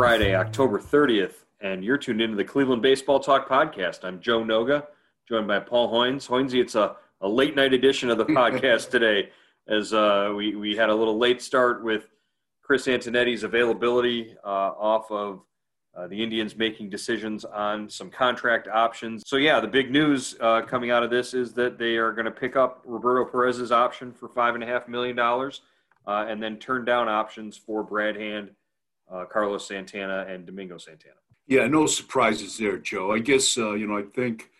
Friday, October 30th, and you're tuned into the Cleveland Baseball Talk podcast. I'm Joe Noga, joined by Paul Hoynes. Hoynesy, it's a, a late night edition of the podcast today, as uh, we, we had a little late start with Chris Antonetti's availability uh, off of uh, the Indians making decisions on some contract options. So, yeah, the big news uh, coming out of this is that they are going to pick up Roberto Perez's option for $5.5 million uh, and then turn down options for Brad Hand uh, Carlos Santana and Domingo Santana. Yeah, no surprises there, Joe. I guess uh, you know. I think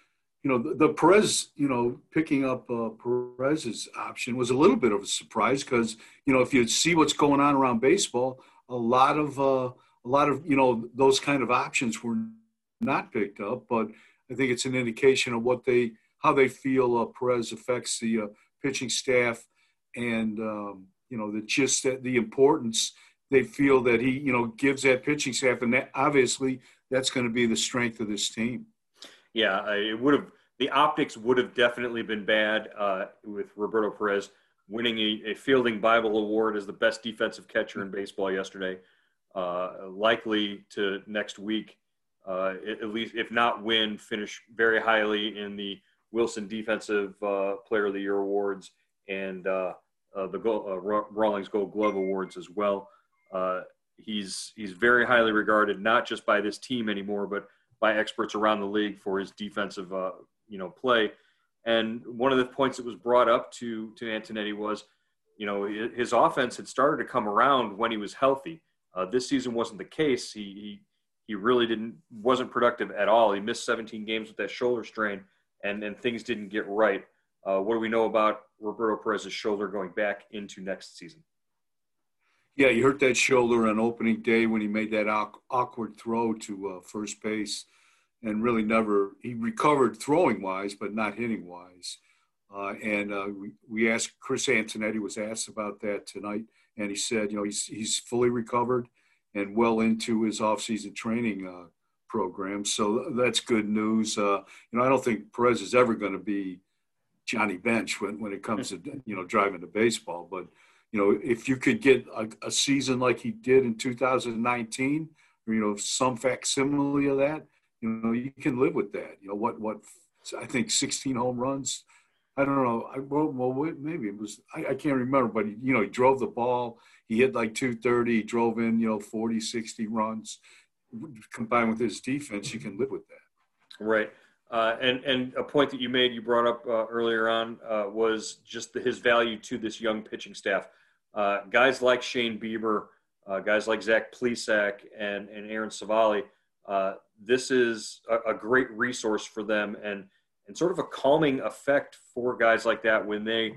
you know the, the Perez, you know, picking up uh, Perez's option was a little bit of a surprise because you know if you see what's going on around baseball, a lot of uh, a lot of you know those kind of options were not picked up. But I think it's an indication of what they how they feel uh, Perez affects the uh, pitching staff and um, you know the just the importance they feel that he, you know, gives that pitching staff, and that obviously that's going to be the strength of this team. Yeah, it would have. The optics would have definitely been bad uh, with Roberto Perez winning a, a, fielding Bible award as the best defensive catcher in baseball yesterday. Uh, likely to next week, uh, at least if not win, finish very highly in the Wilson Defensive uh, Player of the Year awards and uh, uh, the Rawlings Gold Glove awards as well. Uh, he's he's very highly regarded, not just by this team anymore, but by experts around the league for his defensive uh, you know play. And one of the points that was brought up to to Antonetti was, you know, his offense had started to come around when he was healthy. Uh, this season wasn't the case. He, he he really didn't wasn't productive at all. He missed 17 games with that shoulder strain, and and things didn't get right. Uh, what do we know about Roberto Perez's shoulder going back into next season? Yeah, he hurt that shoulder on opening day when he made that awkward throw to uh, first base, and really never he recovered throwing wise, but not hitting wise. Uh, and uh, we, we asked Chris Antonetti was asked about that tonight, and he said, you know, he's he's fully recovered and well into his offseason training uh, program. So that's good news. Uh, you know, I don't think Perez is ever going to be Johnny Bench when, when it comes to you know driving the baseball, but you know, if you could get a, a season like he did in 2019, or, you know, some facsimile of that, you know, you can live with that. You know, what, what, I think 16 home runs. I don't know. I, well, well, maybe it was, I, I can't remember, but he, you know, he drove the ball. He hit like 230, he drove in, you know, 40, 60 runs. Combined with his defense, you can live with that. Right. Uh, and and a point that you made, you brought up uh, earlier on, uh, was just the, his value to this young pitching staff. Uh, guys like Shane Bieber, uh, guys like Zach Plesac and, and Aaron Civale, uh, this is a, a, great resource for them and, and sort of a calming effect for guys like that when they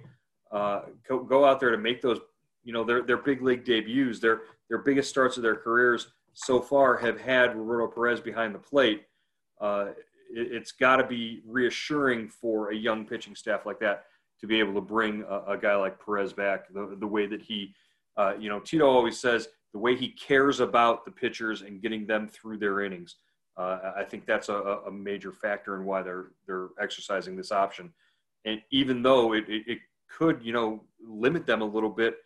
uh, go, go, out there to make those, you know, their, their big league debuts, their, their biggest starts of their careers so far have had Roberto Perez behind the plate. Uh, it, has got to be reassuring for a young pitching staff like that to be able to bring a, a guy like Perez back the, the way that he, uh, you know, Tito always says the way he cares about the pitchers and getting them through their innings. Uh, I think that's a, a, major factor in why they're they're exercising this option. And even though it, it, it, could, you know, limit them a little bit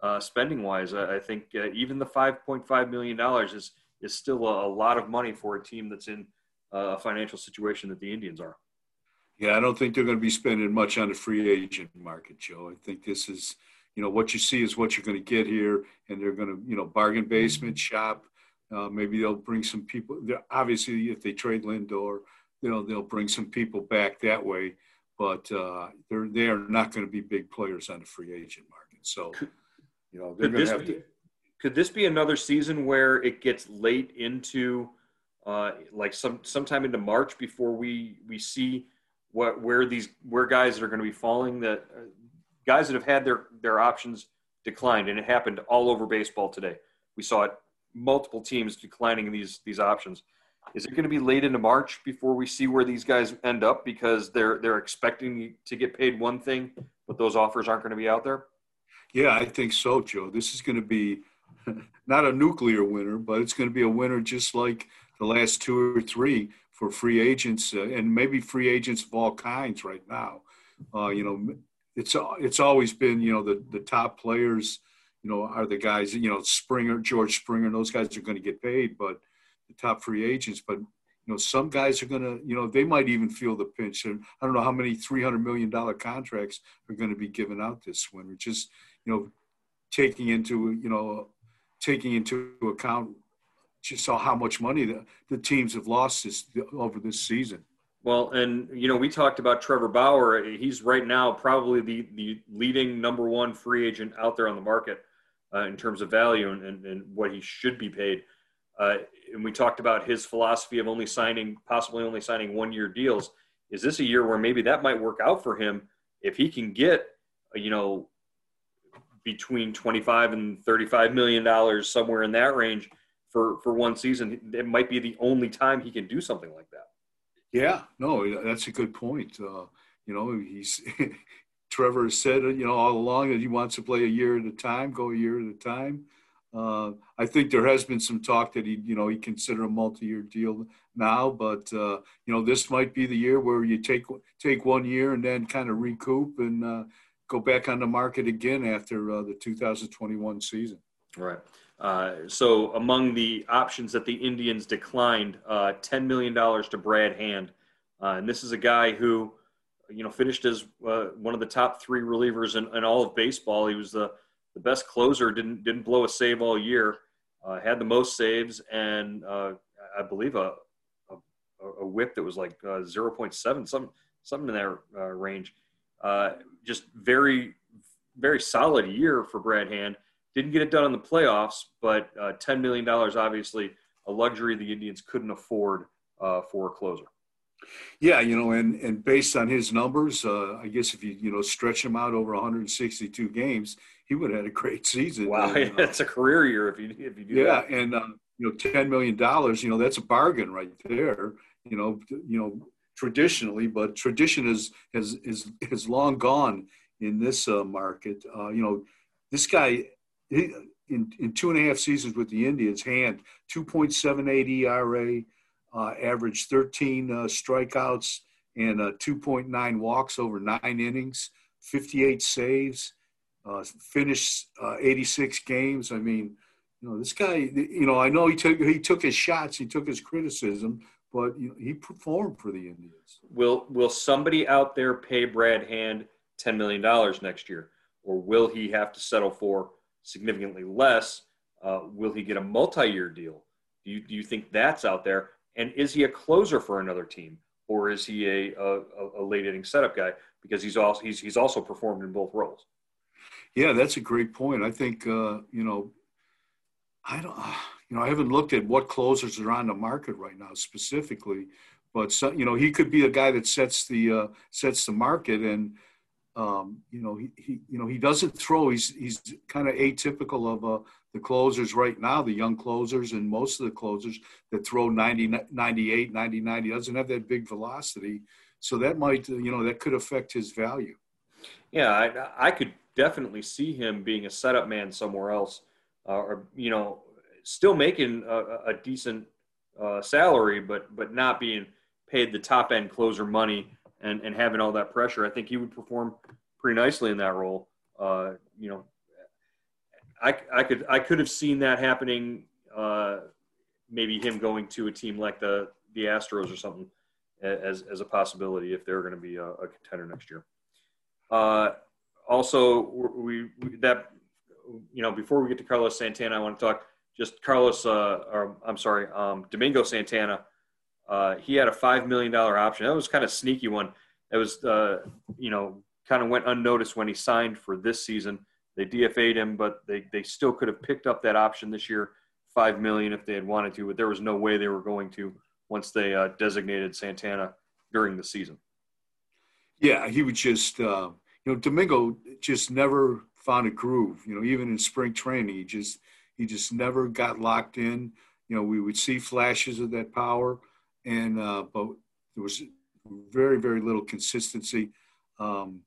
uh, spending wise. I, I think uh, even the five point five million dollars is is still a, a, lot of money for a team that's in a financial situation that the Indians are. Yeah, I don't think they're going to be spending much on the free agent market, Joe. I think this is, you know, what you see is what you're going to get here, and they're going to, you know, bargain basement shop. Uh, maybe they'll bring some people. Obviously, if they trade Lindor, you know, they'll bring some people back that way. But uh, they're they are not going to be big players on the free agent market. So, you know, they're going to have be, to. Could this be another season where it gets late into, uh, like some sometime into March before we we see what where these where guys are going to be falling that uh, guys that have had their their options declined, and it happened all over baseball today. We saw it multiple teams declining these these options. Is it going to be late into March before we see where these guys end up because they're they're expecting to get paid one thing, but those offers aren't going to be out there? Yeah, I think so, Joe. This is going to be not a nuclear winter, but it's going to be a winter just like the last two or three for free agents uh, and maybe free agents of all kinds right now. Uh, you know, it's it's always been you know the the top players you know, are the guys, you know, Springer, George Springer, those guys are going to get paid, but the top free agents, but you know, some guys are going to, you know, they might even feel the pinch. And I don't know how many $300 million contracts are going to be given out this winter. Just, you know, taking into, you know, taking into account just saw how much money the, the teams have lost this over this season. Well, and you know, we talked about Trevor Bauer. He's right now probably the the leading number one free agent out there on the market uh, in terms of value and, and, and, what he should be paid. Uh, and we talked about his philosophy of only signing, possibly only signing one year deals. Is this a year where maybe that might work out for him if he can get, uh, you know, between 25 and 35 million dollars somewhere in that range for for one season it might be the only time he can do something like that yeah no that's a good point uh, you know he's Trevor has said, you know, all along that he wants to play a year at a time, go a year at a time. Uh, I think there has been some talk that he, you know, he consider a multi-year deal now, but uh, you know, this might be the year where you take take one year and then kind of recoup and uh, go back on the market again after uh, the 2021 season. Right. Uh, so, among the options that the Indians declined, uh, $10 million to Brad Hand, and this is a guy who you know, finished as uh, one of the top three relievers in, in, all of baseball. He was the, the best closer, didn't, didn't blow a save all year, uh, had the most saves, and uh, I believe a, a, a, whip that was like uh, 0.7, some, something in that uh, range. Uh, just very, very solid year for Brad Hand. Didn't get it done in the playoffs, but $10 million, obviously, a luxury the Indians couldn't afford for a closer. Yeah, you know, and and based on his numbers, uh, I guess if you you know stretch him out over 162 games, he would have had a great season. Wow, and, uh, it's a career year if you if you do yeah, that. and uh, you know, 10 million dollars, you know, that's a bargain right there. You know, you know, traditionally, but tradition is is is is long gone in this uh, market. Uh, you know, this guy. He, in, in two and a half seasons with the Indians, hand 2.78 ERA, uh, averaged 13 uh, strikeouts and uh, 2.9 walks over nine innings, 58 saves, uh, finished uh, 86 games. I mean, you know, this guy. You know, I know he took he took his shots, he took his criticism, but you know, he performed for the Indians. Will Will somebody out there pay Brad Hand 10 million dollars next year, or will he have to settle for significantly less? Uh, will he get a multi-year deal? Do you, do you think that's out there? And is he a closer for another team, or is he a, a, a late inning setup guy? Because he's also he's he's also performed in both roles. Yeah, that's a great point. I think uh, you know, I don't, you know, I haven't looked at what closers are on the market right now specifically, but so, you know, he could be a guy that sets the uh, sets the market, and um, you know, he, he you know he doesn't throw. He's he's kind of atypical of a the closers right now, the young closers and most of the closers that throw 90, 98, 99, he doesn't have that big velocity. So that might, you know, that could affect his value. Yeah, I, I could definitely see him being a setup man somewhere else, uh, or you know, still making a, a decent uh, salary, but but not being paid the top end closer money and and having all that pressure. I think he would perform pretty nicely in that role. Uh, you know, I, I could I could have seen that happening. Uh, maybe him going to a team like the the Astros or something as as a possibility if they're going to be a, a, contender next year. Uh, also, we, we, that you know before we get to Carlos Santana, I want to talk just Carlos. Uh, or I'm sorry, um, Domingo Santana. Uh, he had a five million dollar option. That was kind of sneaky one. It was uh, you know kind of went unnoticed when he signed for this season. They DFA'd him, but they, they still could have picked up that option this year, five million if they had wanted to. But there was no way they were going to once they uh, designated Santana during the season. Yeah, he was just uh, you know Domingo just never found a groove. You know, even in spring training, he just he just never got locked in. You know, we would see flashes of that power, and uh, but there was very very little consistency. Um,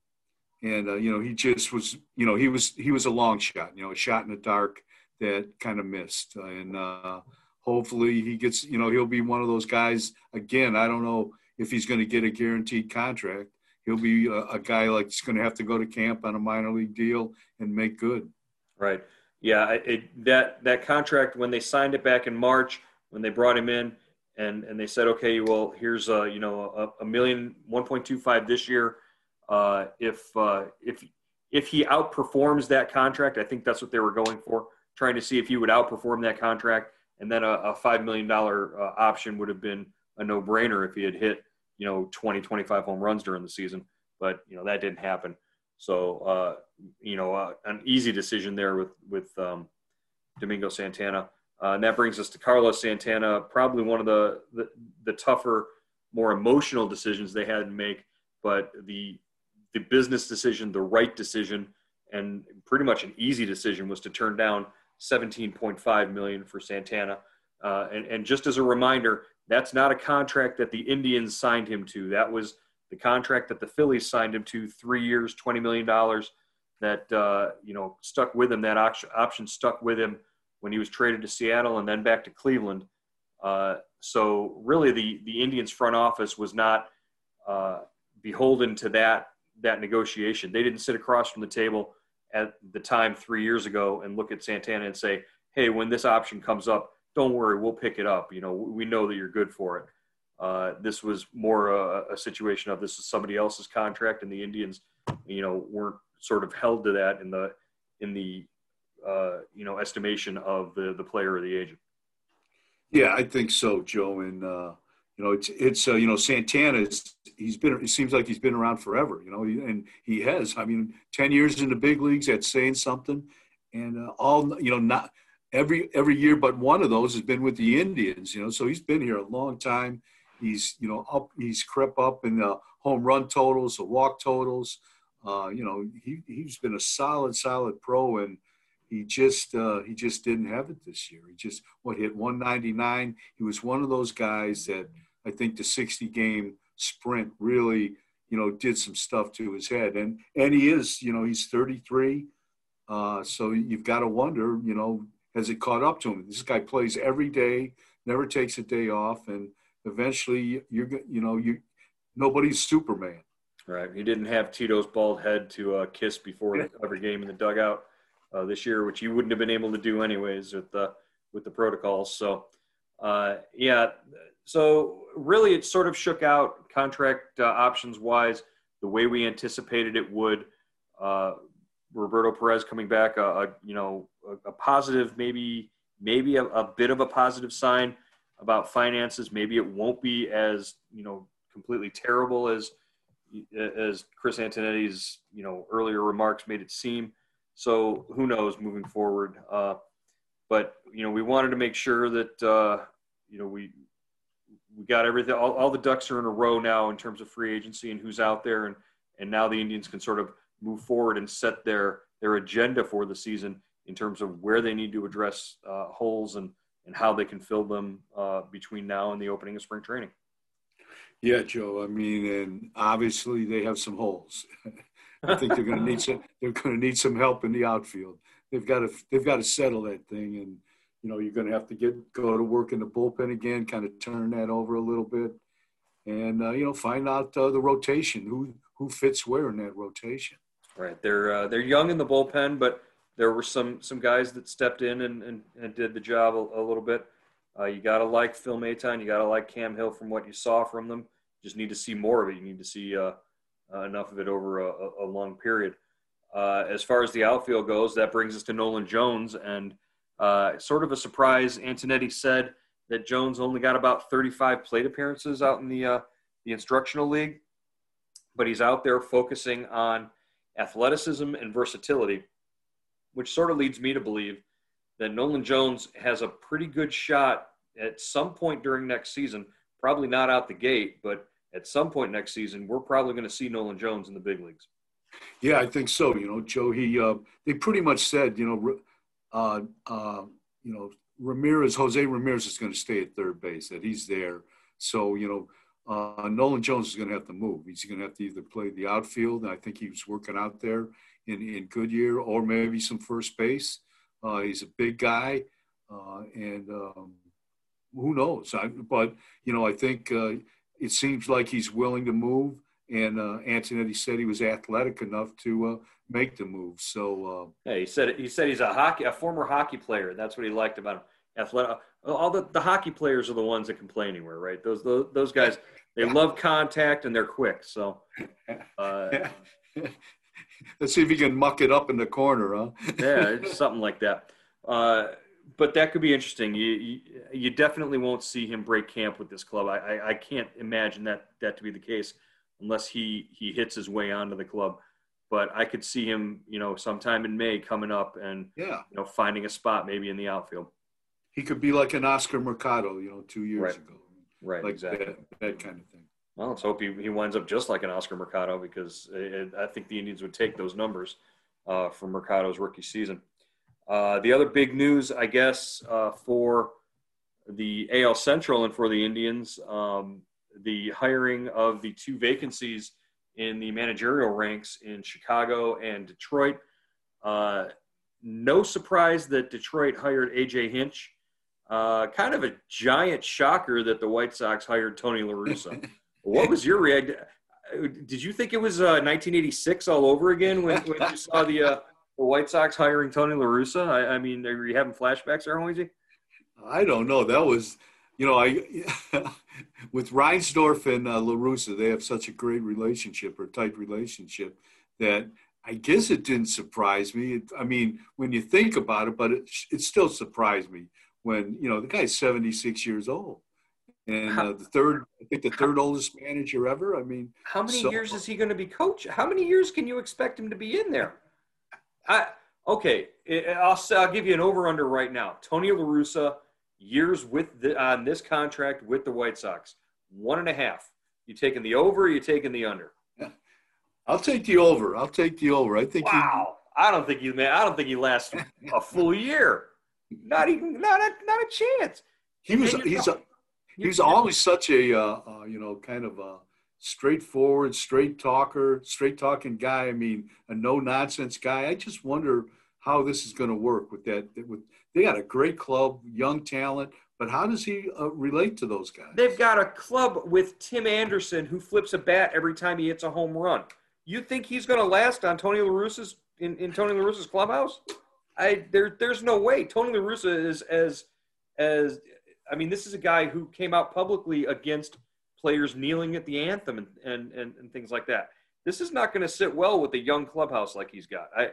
and uh, you know he just was you know he was he was a long shot you know a shot in the dark that kind of missed. And uh, hopefully he gets you know he'll be one of those guys again i don't know if he's going to get a guaranteed contract. He'll be a, a guy like he's going to have to go to camp on a minor league deal and make good. Right. Yeah it, that that contract when they signed it back in march when they brought him in and and they said okay well here's a you know a, a million 1.25 this year uh, if uh, if if he outperforms that contract, I think that's what they were going for, trying to see if he would outperform that contract, and then a, a five million dollar uh, option would have been a no brainer if he had hit you know 20, 25 home runs during the season. But you know that didn't happen. So uh, you know uh, an easy decision there with with um, Domingo Santana. Uh, and that brings us to Carlos Santana, probably one of the, the, the tougher, more emotional decisions they had to make. But the the business decision, the right decision, and pretty much an easy decision was to turn down 17.5 million for Santana. Uh, and, and just as a reminder, that's not a contract that the Indians signed him to. That was the contract that the Phillies signed him to, three years, $20 million. That uh, you know stuck with him. That option, option stuck with him when he was traded to Seattle and then back to Cleveland. Uh, so really, the the Indians front office was not uh, beholden to that that negotiation. They didn't sit across from the table at the time three years ago and look at Santana and say, "Hey, when this option comes up, don't worry, we'll pick it up. You know, we know that you're good for it." Uh, this was more a, a, situation of this is somebody else's contract, and the Indians, you know, weren't sort of held to that in the in the uh, you know estimation of the the player or the agent. Yeah, I think so, Joe. And uh, you know, it's it's uh, you know Santana. Is, he's been. It seems like he's been around forever. You know, and he has. I mean, ten years in the big leagues. That's saying something. And uh, all you know, not every every year, but one of those has been with the Indians. You know, so he's been here a long time. He's you know up. He's crept up in the home run totals, the walk totals. Uh, you know, he he's been a solid, solid pro, and he just uh, he just didn't have it this year. He just what hit 199. He was one of those guys that I think the 60 game sprint really, you know, did some stuff to his head. And and he is, you know, he's 33. Uh, so you've got to wonder, you know, has it caught up to him? This guy plays every day, never takes a day off, and eventually you're, you know, you nobody's Superman. Right. He didn't have Tito's bald head to uh, kiss before every game in the dugout uh, this year, which you wouldn't have been able to do anyways with the with the protocols. So, uh, yeah, so really, it sort of shook out contract uh, options wise the way we anticipated it would. Uh, Roberto Perez coming back, a, a you know a, a, positive, maybe maybe a, a, bit of a positive sign about finances. Maybe it won't be as you know completely terrible as as Chris Antonetti's you know earlier remarks made it seem. So who knows moving forward? Uh, but you know we wanted to make sure that uh, you know we we got everything. All, all, the ducks are in a row now in terms of free agency and who's out there, and and now the Indians can sort of move forward and set their their agenda for the season in terms of where they need to address uh, holes and and how they can fill them uh, between now and the opening of spring training. Yeah, Joe. I mean, and obviously they have some holes. I think they're going to need some. They're going to need some help in the outfield. They've got to. They've got to settle that thing and you know, you're going to have to get go to work in the bullpen again, kind of turn that over a little bit, and uh, you know, find out uh, the rotation, who who fits where in that rotation. Right, they're uh, they're young in the bullpen, but there were some some guys that stepped in and, and, and did the job a, a little bit. Uh, you got to like Phil Maton. You got to like Cam Hill from what you saw from them. Just need to see more of it. You need to see uh, enough of it over a, a long period. Uh, as far as the outfield goes, that brings us to Nolan Jones. And uh, sort of a surprise, Antonetti said that Jones only got about 35 plate appearances out in the, uh, the instructional league, but he's out there focusing on athleticism and versatility, which sort of leads me to believe that Nolan Jones has a pretty good shot at some point during next season, probably not out the gate, but at some point next season, we're probably going to see Nolan Jones in the big leagues. Yeah, I think so. You know, Joe, he uh, they pretty much said, you know, uh, uh, you know, Ramirez, Jose Ramirez is going to stay at third base. That he's there. So you know, uh, Nolan Jones is going to have to move. He's going to have to either play the outfield. I think he was working out there in in Goodyear, or maybe some first base. Uh, he's a big guy, uh, and um, who knows? I, but you know, I think uh, it seems like he's willing to move. And uh, Antonetti said he was athletic enough to uh, make the move. So uh, yeah, he said he said he's a hockey a former hockey player. That's what he liked about him. Athletic. All the, the hockey players are the ones that can play anywhere, right? Those those, those guys they love contact and they're quick. So. Uh, Let's see if he can muck it up in the corner, huh? yeah, something like that. Uh, but that could be interesting. You, you, you definitely won't see him break camp with this club. I, I, I can't imagine that that to be the case unless he he hits his way onto the club. But I could see him, you know, sometime in May coming up and yeah, you know, finding a spot maybe in the outfield. He could be like an Oscar Mercado, you know, two years right. ago. Right, like exactly. That, that kind of thing. Well, let's hope he, he winds up just like an Oscar Mercado because it, I think the Indians would take those numbers uh, from Mercado's rookie season. Uh, the other big news, I guess, uh, for the AL Central and for the Indians, um, the hiring of the two vacancies in the managerial ranks in Chicago and Detroit. Uh, no surprise that Detroit hired AJ Hinch. Uh, kind of a giant shocker that the White Sox hired Tony La Russa. what was your reaction? Did you think it was uh, 1986 all over again when, when you saw the uh, the White Sox hiring Tony La Russa? I, I mean, are you having flashbacks there, Hoynesy? I don't know. That was, you know, I with Reinsdorf and uh, La Russa, they have such a great relationship or tight relationship that I guess it didn't surprise me. It, I mean, when you think about it, but it, it still surprised me when you know the guy's 76 years old and uh, the third i think the third oldest manager ever i mean how many so, years is he going to be coach how many years can you expect him to be in there I, okay, I'll, I'll give you an over under right now. Tony La Russa, years with the, on this contract with the White Sox, one and a half. You taking the over? you taking the under? I'll take the over. I'll take the over. I think. Wow. He, I don't think you man. I don't think he lasts a full year. Not even. Not a, not a chance. He was. He's a. He was always such a uh, uh, you know kind of a straightforward, straight talker, straight talking guy. I mean, a no nonsense guy. I just wonder how this is going to work with that. With they got a great club, young talent, but how does he uh, relate to those guys? They've got a club with Tim Anderson who flips a bat every time he hits a home run. You think he's going to last on Tony La Russa's in, in Tony La Russa's clubhouse? I there there's no way. Tony La Russa is as as I mean, this is a guy who came out publicly against players kneeling at the anthem and, and, and, and things like that. This is not going to sit well with a young clubhouse like he's got. I,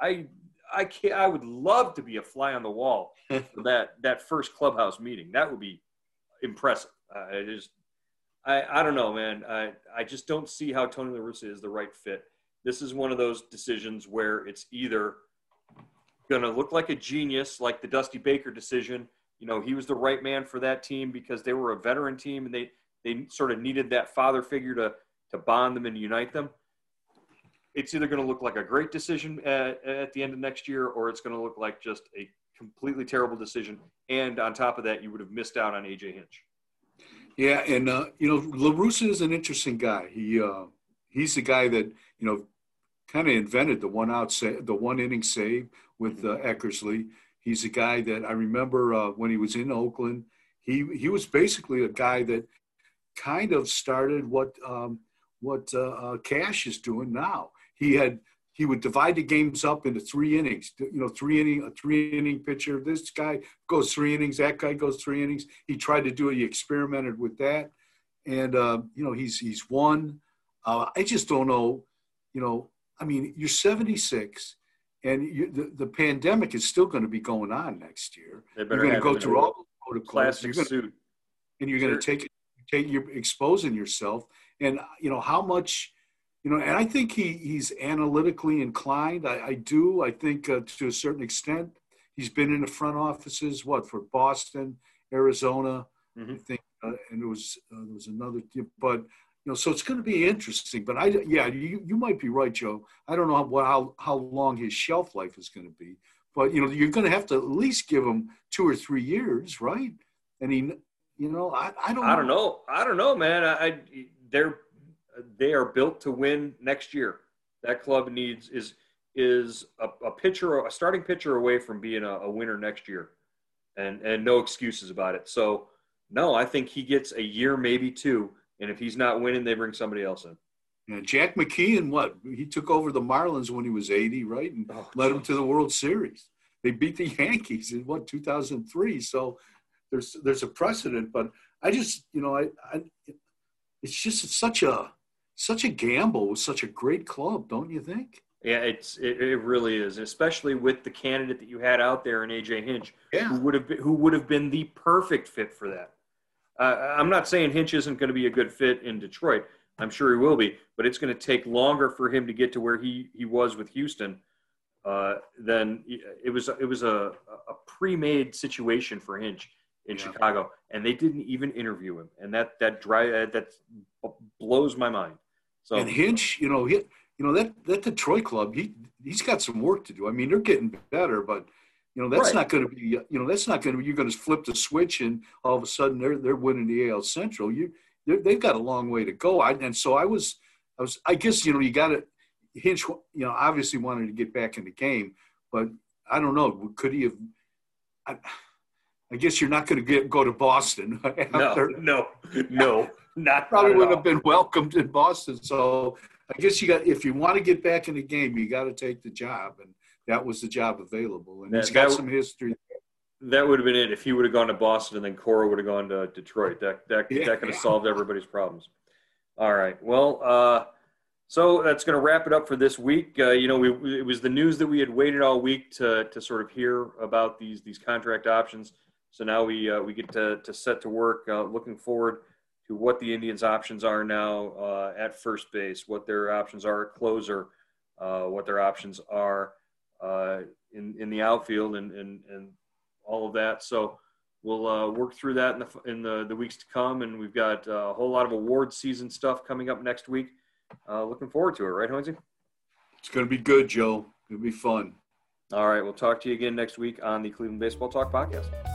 I, I can't, I would love to be a fly on the wall for that, that first clubhouse meeting. That would be impressive. Uh, I just, I, I don't know, man. I, I just don't see how Tony La Russa is the right fit. This is one of those decisions where it's either going to look like a genius, like the Dusty Baker decision. You know, he was the right man for that team because they were a veteran team and they, they sort of needed that father figure to to bond them and unite them. It's either going to look like a great decision at, at the end of next year, or it's going to look like just a completely terrible decision. And on top of that, you would have missed out on AJ Hinch. Yeah, and uh, you know, La Russa is an interesting guy. He uh, he's the guy that you know kind of invented the one out sa- the one inning save with uh, Eckersley. He's a guy that I remember uh, when he was in Oakland. He he was basically a guy that kind of started what um, what uh, uh, Cash is doing now. He had he would divide the games up into three innings. You know, three inning, a three inning pitcher. This guy goes three innings. That guy goes three innings. He tried to do it. He experimented with that, and uh, you know, he's he's won. Uh, I just don't know. You know, I mean, you're 76, and you, the the pandemic is still going to be going on next year. You're going to go through all the protocols. Classic gonna, suit. and you're going to take take you're exposing yourself, and you know how much you know, and I think he he's analytically inclined. I, I do. I think uh, to a certain extent, he's been in the front offices. What for Boston, Arizona, mm-hmm. I think, uh, and there was uh, there was another. But you know, so it's going to be interesting. But I, yeah, you you might be right, Joe. I don't know how how how long his shelf life is going to be. But you know, you're going to have to at least give him two or three years, right? And he, you know, I, I don't. I don't know. I don't know, man. I, I they're they are built to win next year. That club needs is is a, a pitcher, a starting pitcher away from being a, a, winner next year, and and no excuses about it. So no, I think he gets a year, maybe two, and if he's not winning, they bring somebody else in. Yeah, Jack McKeon, what he took over the Marlins when he was eighty, right, and oh, led them to the World Series. They beat the Yankees in what 2003. So there's there's a precedent, but I just you know I, I it's just it's such a such a gamble with such a great club, don't you think? Yeah, it's it, it, really is, especially with the candidate that you had out there in AJ Hinch, yeah. who would have been, who would have been the perfect fit for that. Uh, I'm not saying Hinch isn't going to be a good fit in Detroit. I'm sure he will be, but it's going to take longer for him to get to where he he was with Houston. Uh, than it was it was a, a pre-made situation for Hinch in yeah. Chicago, and they didn't even interview him, and that that dry uh, that blows my mind. So and Hinch, you know, he, you know that that Detroit club, he he's got some work to do. I mean, they're getting better, but you know that's right. not going to be. You know, that's not going to. You're going to flip the switch and all of a sudden they're they're winning the AL Central. You they've got a long way to go. I, and so I was I was I guess you know you got to Hinch. You know, obviously wanted to get back in the game, but I don't know. Could he have? I, I guess you're not going to get go to Boston. After, no, no, no. Not probably wouldn't have been welcomed in Boston. So I guess you got if you want to get back in the game, you got to take the job, and that was the job available. And that, he's got that, some history. That would have been it if he would have gone to Boston and then Cora would have gone to Detroit. That that yeah, that could have solved everybody's problems. All right. Well, uh, so that's going to wrap it up for this week. Uh, you know, we, it was the news that we had waited all week to to sort of hear about these these contract options. So now we uh, we get to to set to work. Uh, looking forward to what the Indians' options are now uh, at first base, what their options are at closer, uh, what their options are uh, in in the outfield, and and and all of that. So we'll uh, work through that in the in the, the weeks to come, and we've got uh, a whole lot of award season stuff coming up next week. Uh, looking forward to it, right, Hoynesy? It's going to be good, Joe. It'll be fun. All right, we'll talk to you again next week on the Cleveland Baseball Talk podcast.